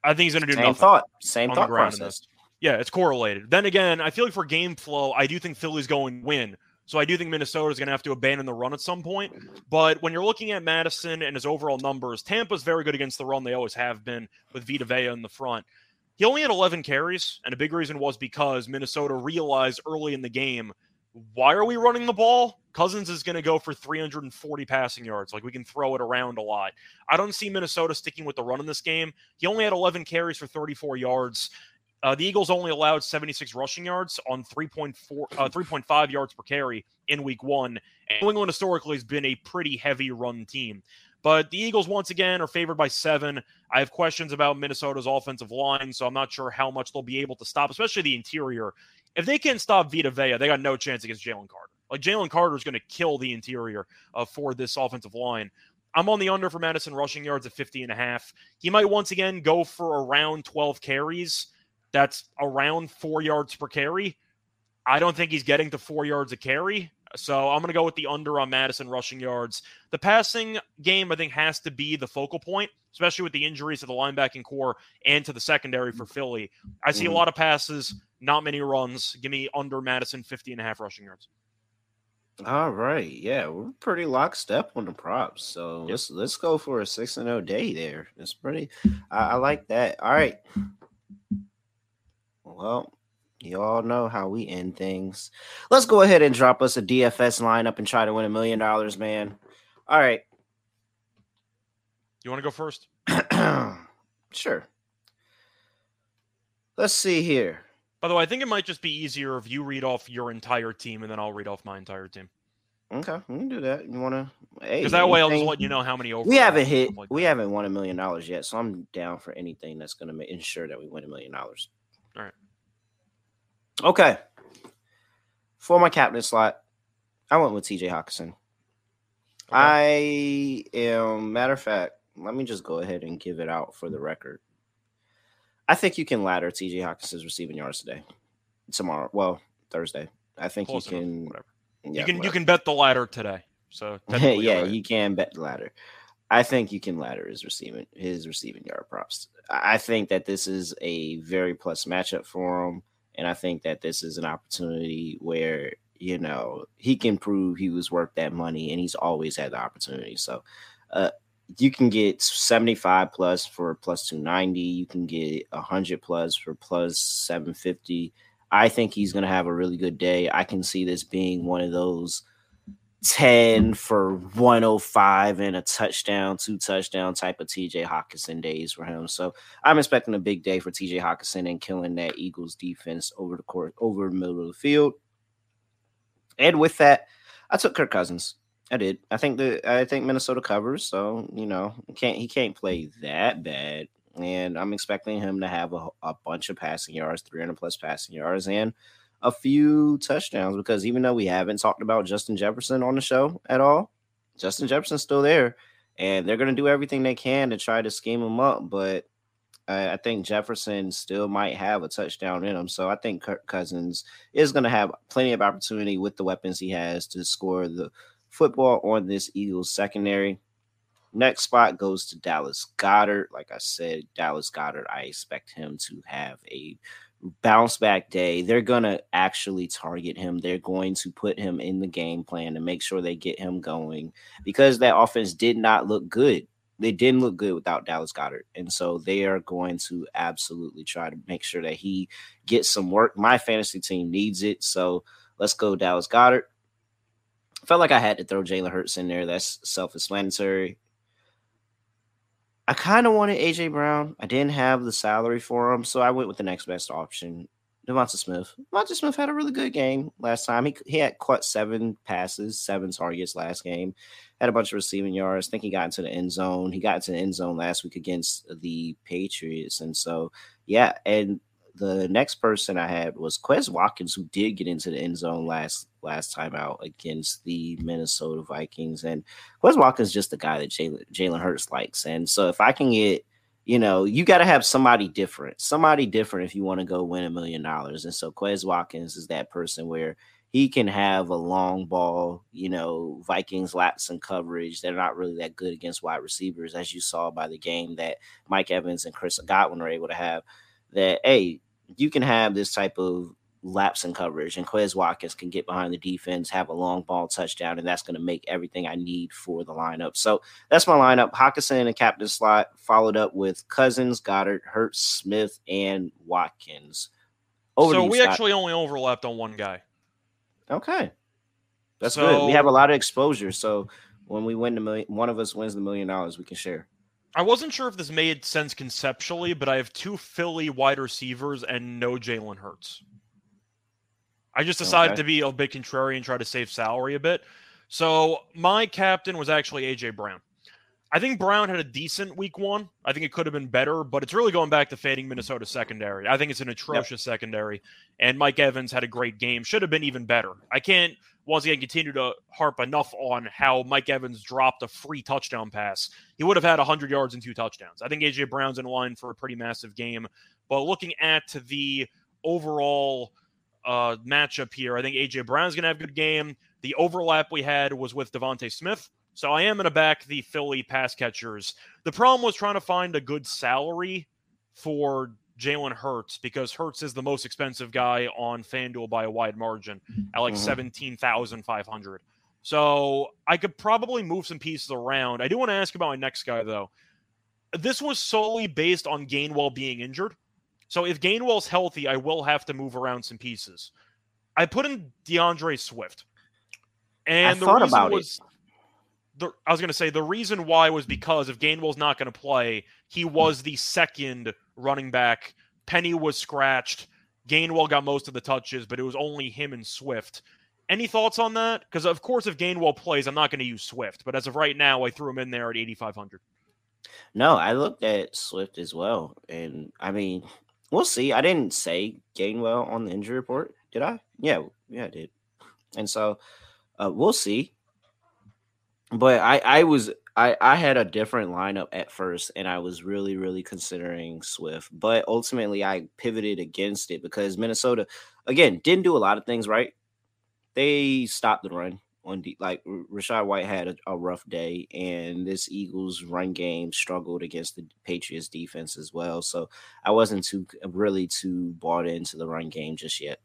I think he's going to do Same nothing thought. Same thought process. Yeah, it's correlated. Then again, I feel like for game flow, I do think Philly's going to win. So I do think Minnesota's going to have to abandon the run at some point. But when you're looking at Mattison and his overall numbers, Tampa's very good against the run. They always have been with Vita Vea in the front. He only had 11 carries, and a big reason was because Minnesota realized early in the game, why are we running the ball? Cousins is going to go for 340 passing yards. Like we can throw it around a lot. I don't see Minnesota sticking with the run in this game. He only had 11 carries for 34 yards. Uh, the Eagles only allowed 76 rushing yards on 3.4, uh, 3.5 yards per carry in Week One. And New England historically has been a pretty heavy run team. But the Eagles once again are favored by seven. I have questions about Minnesota's offensive line, so I'm not sure how much they'll be able to stop, especially the interior. If they can't stop Vita Vea, they got no chance against Jalen Carter. Like Jalen Carter is going to kill the interior uh, for this offensive line. I'm on the under for Mattison rushing yards at 50 and a half. He might once again go for around 12 carries. That's around four yards per carry. I don't think he's getting to four yards a carry. So I'm going to go with the under on Mattison rushing yards. The passing game, I think, has to be the focal point, especially with the injuries to the linebacking core and to the secondary for Philly. I see a Mhm. lot of passes, not many runs. Give me under Mattison 50 and a half rushing yards. All right, yeah, we're pretty lockstep on the props. So let's let's go for a six and zero day there. It's pretty. I, I like that. All right. Well, you all know how we end things. Let's go ahead and drop us a DFS lineup and try to win a million dollars, man. All right. You want to go first? sure. Let's see here. By the way, I think it might just be easier if you read off your entire team and then I'll read off my entire team. Okay, we can do that. You want to? Hey, Because that way I'll just let you know how many over. We haven't hit. we haven't won a million dollars yet, so I'm down for anything that's going to ensure that we win a million dollars. Okay. For my captain slot, I went with T.J. Hockenson. I am. Matter of fact, let me just go ahead and give it out for the record. I think you can ladder T.J. Hockenson's receiving yards today, tomorrow. Well, Thursday. I think Close you enough, can. whatever. Yeah, you can you can bet the ladder today. So yeah, you can bet the ladder. I think you can ladder his receiving his receiving yard props. I think that this is a very plus matchup for him, and I think that this is an opportunity where you know he can prove he was worth that money, and he's always had the opportunity. So, uh, you can get seventy five plus for plus two ninety. You can get hundred plus for plus seven fifty. I think he's going to have a really good day. I can see this being one of those 10 for 105 and a touchdown, two touchdown type of TJ Hockenson days for him. So I'm expecting a big day for TJ Hockenson and killing that Eagles defense over the court, over the middle of the field. And with that, I took Kirk Cousins. I did. I think the I think Minnesota covers, so you know, can't he can't play that bad. And I'm expecting him to have a, a bunch of passing yards, 300 plus passing yards, and a few touchdowns because even though we haven't talked about Justin Jefferson on the show at all, Justin Jefferson's still there, and they're going to do everything they can to try to scheme him up. But I, I think Jefferson still might have a touchdown in him, so I think Kirk Cousins is going to have plenty of opportunity with the weapons he has to score the football on this Eagles secondary. Next spot goes to Dallas Goedert. Like I said, Dallas Goedert, I expect him to have a bounce back day. They're going to actually target him. They're going to put him in the game plan to make sure they get him going because that offense did not look good. They didn't look good without Dallas Goedert. And so they are going to absolutely try to make sure that he gets some work. My fantasy team needs it. So let's go, Dallas Goedert. Felt like I had to throw Jalen Hurts in there. That's self explanatory. I kind of wanted AJ Brown. I didn't have the salary for him, so I went with the next best option, DeVonta Smith. DeVonta Smith had a really good game last time. He he had caught seven passes, seven targets last game. Had a bunch of receiving yards. I think he got into the end zone. He got into the end zone last week against the Patriots, and so yeah. And the next person I had was Quez Watkins, who did get into the end zone last last time out against the Minnesota Vikings. And Quez Watkins is just the guy that Jalen Hurts likes. And so if I can get, you know, you got to have somebody different, somebody different if you want to go win a million dollars. And so Quez Watkins is that person where he can have a long ball, you know, Vikings laps and coverage. They're not really that good against wide receivers, as you saw by the game that Mike Evans and Chris Godwin were able to have. That hey, you can have this type of lapse in coverage, and Quez Watkins can get behind the defense, have a long ball touchdown, and that's going to make everything I need for the lineup. So that's my lineup: Hockenson in the captain slot, followed up with Cousins, Goedert, Hurts, Smith, and Watkins. Over so we Scott. actually only overlapped on one guy. okay. That's good. We have a lot of exposure, so when we win the million, one of us wins the million dollars, we can share. I wasn't sure if this made sense conceptually, but I have two Philly wide receivers and no Jalen Hurts. I just decided Okay. to be a bit contrarian and try to save salary a bit. So my captain was actually AJ Brown. I think Brown had a decent week one. I think it could have been better, but it's really going back to fading Minnesota secondary. I think it's an atrocious secondary, and Mike Evans had a great game. Should have been even better. I can't once again continue to harp enough on how Mike Evans dropped a free touchdown pass. He would have had 100 yards and two touchdowns. I think AJ Brown's in line for a pretty massive game, but looking at the overall uh, matchup here, I think AJ Brown's going to have a good game. The overlap we had was with DeVonta Smith. So I am going to back the Philly pass catchers. The problem was trying to find a good salary for Jalen Hurts because Hurts is the most expensive guy on FanDuel by a wide margin at like Mhm. 17,500. So I could probably move some pieces around. I do want to ask about my next guy though. This was solely based on Gainwell being injured. So if Gainwell's healthy, I will have to move around some pieces. I put in D'Andre Swift. And the thought reason about it. The I was going to say the reason why was because if Gainwell's not going to play, he was the second running back. Penny was scratched. Gainwell got most of the touches, but it was only him and Swift. Any thoughts on that? Because of course, if Gainwell plays, I'm not going to use Swift. But as of right now, I threw him in there at 8,500. No, I looked at Swift as well, and I mean, we'll see. I didn't say Gainwell on the injury report, did I? Yeah, yeah, I did. And so, uh, we'll see. But I, I was, I, I had a different lineup at first, and I was really, really considering Swift. But ultimately, I pivoted against it because Minnesota, again, didn't do a lot of things right. They stopped the run on D, like Rachaad White had a, a rough day, and this Eagles run game struggled against the Patriots defense as well. So I wasn't too really too bought into the run game just yet.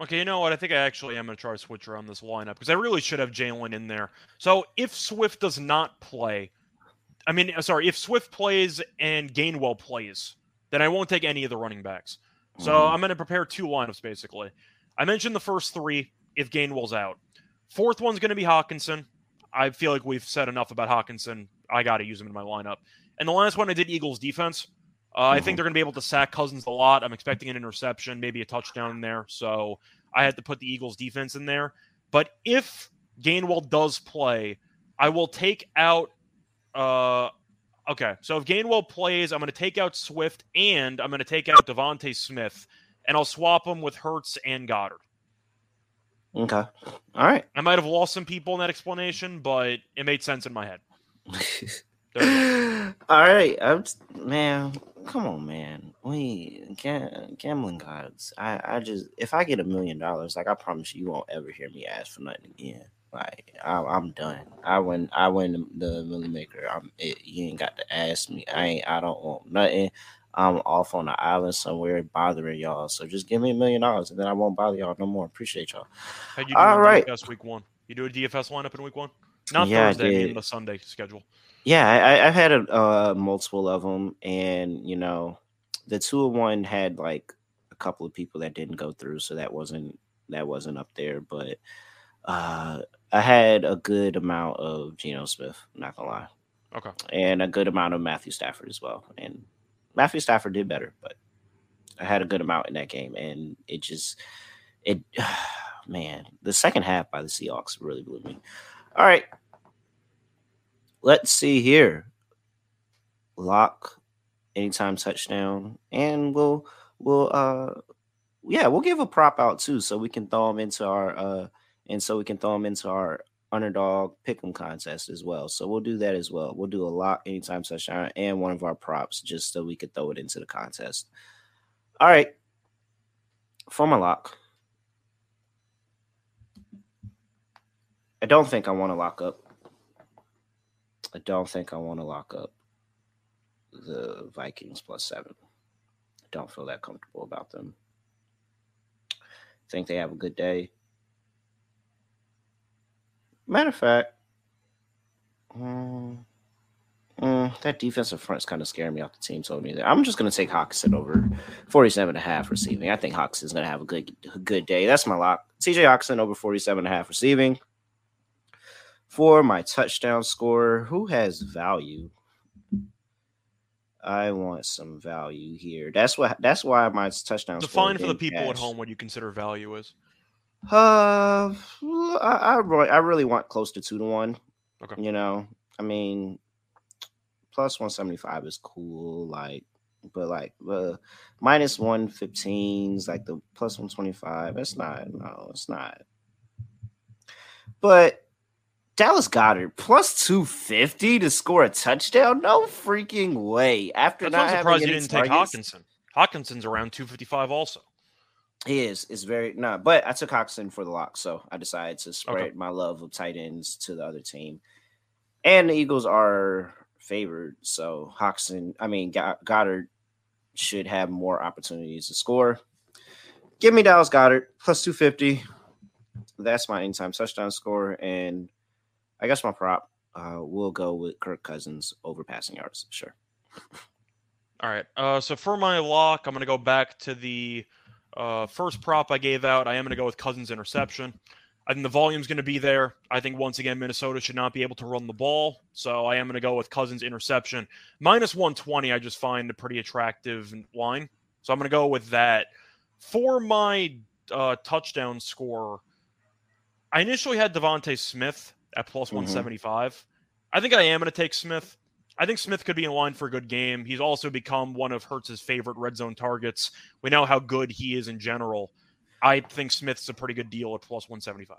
Okay, you know what? I think I actually am going to try to switch around this lineup because I really should have Jalen in there. So if Swift does not play, I mean, uh, sorry, if Swift plays and Gainwell plays, then I won't take any of the running backs. So Mhm. I'm going to prepare two lineups basically. I mentioned the first three if Gainwell's out. Fourth one's going to be Hockenson. I feel like we've said enough about Hockenson. I got to use him in my lineup. And the last one I did Eagles defense. Uh, I think they're going to be able to sack Cousins a lot. I'm expecting an interception, maybe a touchdown in there. So I had to put the Eagles defense in there. But if Gainwell does play, I will take out. Uh, okay, so if Gainwell plays, I'm going to take out Swift and I'm going to take out DeVonta Smith, and I'll swap them with Hurts and Goedert. Okay, all right. I might have lost some people in that explanation, but it made sense in my head. All right, I'm s- man. Come on, man. We gam- gambling gods. I, I just if I get a million dollars, like I promise you, you won't ever hear me ask for nothing again. Like I, I'm done. I win. I win the million maker. I'm. It, you ain't got to ask me. I ain't. I don't want nothing. I'm off on an island somewhere bothering y'all. So just give me a million dollars, and then I won't bother y'all no more. Appreciate y'all. How'd you do All in. DFS week one? You do a DFS lineup in week one? Not Yeah, I Thursday, I mean the Sunday schedule. Yeah, I, I've had a, uh, multiple of them, and you know, the two of one had like a couple of people that didn't go through, so that wasn't that wasn't up there. But uh, I had a good amount of Geno Smith, not gonna lie, Okay. and a good amount of Matthew Stafford as well. And Matthew Stafford did better, but I had a good amount in that game, and it just it man, the second half by the Seahawks really blew me. All right. Let's see here. Lock anytime touchdown. And we'll we'll uh yeah, we'll give a prop out too so we can throw them into our uh and so we can throw them into our underdog pick'em contest as well. So we'll do that as well. We'll do a lock anytime touchdown and one of our props just so we could throw it into the contest. All right. For my lock. I don't think I want to lock up. I don't think I want to lock up the Vikings plus seven. I don't feel that comfortable about them. Think they have a good day. Matter of fact, mm, that defensive front's kind of scaring me off the team So. I'm just going to take Hockenson over 47 and a half receiving. I think Hockenson's going to have a good good day. That's my lock. TJ Hockenson over 47 and a half receiving. For my touchdown scorer, who has value? I want some value here. That's what. That's why my touchdown. Define for the people at home what you consider value is. Uh, I I, really, I really want close to two to one. Okay. You know, I mean, plus 175 is cool. Like, but like uh, minus 115s, like the plus 125. That's not, no, it's not. But Dallas Goedert plus 250 to score a touchdown? No freaking way. After That's not I'm surprised you didn't take Hockenson. Hockenson's around 255 also. He is. It's very no, but I took Hockenson for the lock, so I decided to spread my love of tight ends to the other team. And the Eagles are favored, so Hockenson, I mean Goedert should have more opportunities to score. Give me Dallas Goedert plus 250. That's my anytime touchdown score. And I guess my prop uh will go with Kirk Cousins over passing yards. Sure. All right. Uh, so for my lock, I'm going to go back to the uh, first prop I gave out. I am going to go with Cousins interception. I think the volume's going to be there. I think once again Minnesota should not be able to run the ball, so I am going to go with Cousins interception minus 120. I just find a pretty attractive line, so I'm going to go with that. For my uh, touchdown score, I initially had DeVonta Smith at plus Mhm. 175. I think I am going to take Smith. I think Smith could be in line for a good game. He's also become one of Hurts's favorite red zone targets. We know how good he is in general. I think Smith's a pretty good deal at plus 175.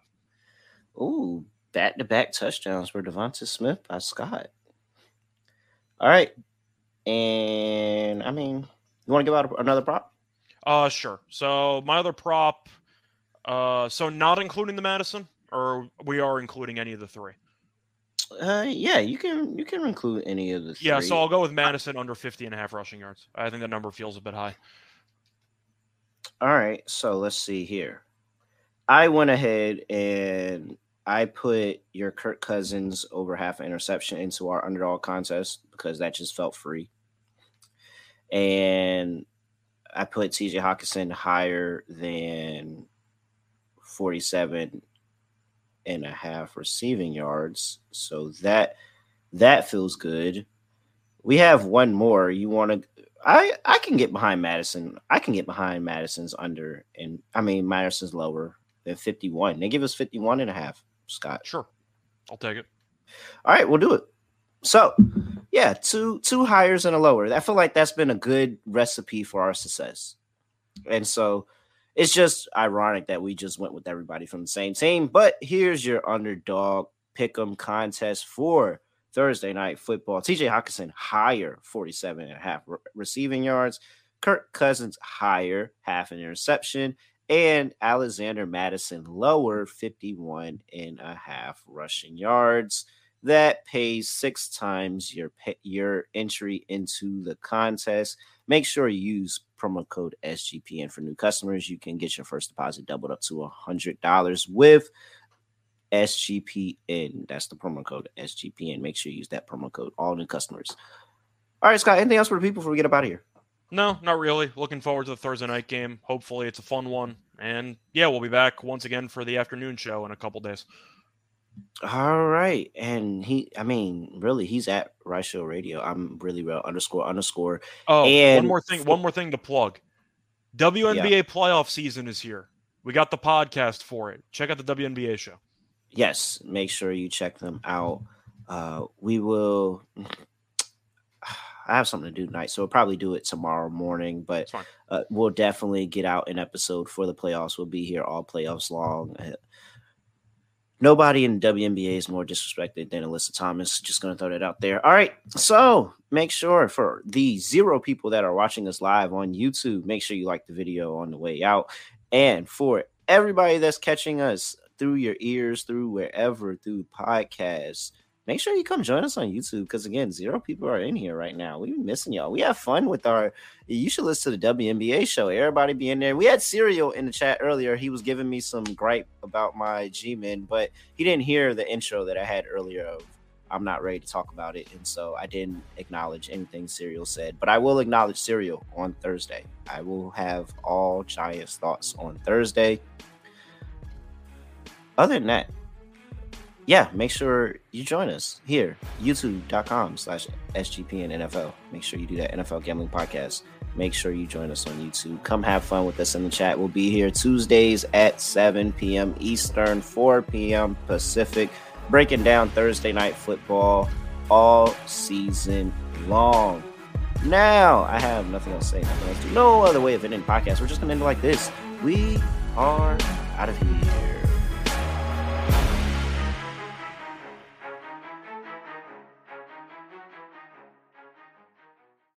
Ooh, back to back touchdowns for DeVonta Smith by Scott. All right. And I mean, you want to give out another prop? Uh, sure. So my other prop, uh, so not including the Mattison, or we are including any of the three. Uh, yeah, you can you can include any of the three. Yeah, so I'll go with Mattison under 50 and a half rushing yards. I think the number feels a bit high. All right, so let's see here. I went ahead and I put your Kirk Cousins over half interception into our underdog contest because that just felt free. And I put TJ Hockenson higher than 47 and a half receiving yards. So that that feels good. We have one more. You want to I I can get behind Mattison. I can get behind Mattison's under and I mean Mattison's lower than 51. They give us 51 and a half, Scott. Sure. I'll take it. All right, we'll do it. So, yeah, two two hires and a lower. I feel like that's been a good recipe for our success. And so it's just ironic that we just went with everybody from the same team. But here's your underdog pick'em contest for Thursday night football. TJ Hockenson higher 47 and a half re- receiving yards. Kirk Cousins higher half an interception. And Alexander Mattison lower 51 and a half rushing yards. That pays six times your your entry into the contest. Make sure you use promo code SGPN for new customers. You can get your first deposit doubled up to a hundred dollars with SGPN. That's the promo code SGPN. Make sure you use that promo code. All new customers. All right, Scott. Anything else for the people before we get up out of here? No, not really. Looking forward to the Thursday night game. Hopefully, it's a fun one. And yeah, we'll be back once again for the afternoon show in a couple days. All right, and he, I mean, really, he's at Rice Show Radio. I'm really real underscore underscore. Oh, And one more thing. One more thing to plug. WNBA playoff season is here. We got the podcast for it. Check out the WNBA show. yes make sure you check them out uh we will i have something to do tonight so we'll probably do it tomorrow morning but uh, we'll definitely get out an episode for the playoffs we'll be here all playoffs long Uh, nobody in WNBA is more disrespected than Alyssa Thomas. Just going to throw that out there. All right. So make sure for the zero people that are watching us live on YouTube, make sure you like the video on the way out. And for everybody that's catching us through your ears, through wherever, through podcasts, make sure you come join us on YouTube because again, zero people are in here right now. We've been missing y'all. We have fun with our. You should listen to the WNBA show. Everybody be in there. We had Serial in the chat earlier. He was giving me some gripe about my G Men, but he didn't hear the intro that I had earlier of I'm not ready to talk about it, and so I didn't acknowledge anything Serial said. But I will acknowledge Serial on Thursday. I will have all Giants thoughts on Thursday. Other than that, yeah, make sure you join us here, youtube.com slash SGPN NFL. Make sure you do that NFL Gambling Podcast. Make sure you join us on YouTube. Come have fun with us in the chat. We'll be here Tuesdays at 7 p.m. Eastern, 4 p.m. Pacific, breaking down Thursday night football all season long. Now, I have nothing else to say, nothing else to do. No other way of ending the podcast. We're just going to end it like this. We are out of here.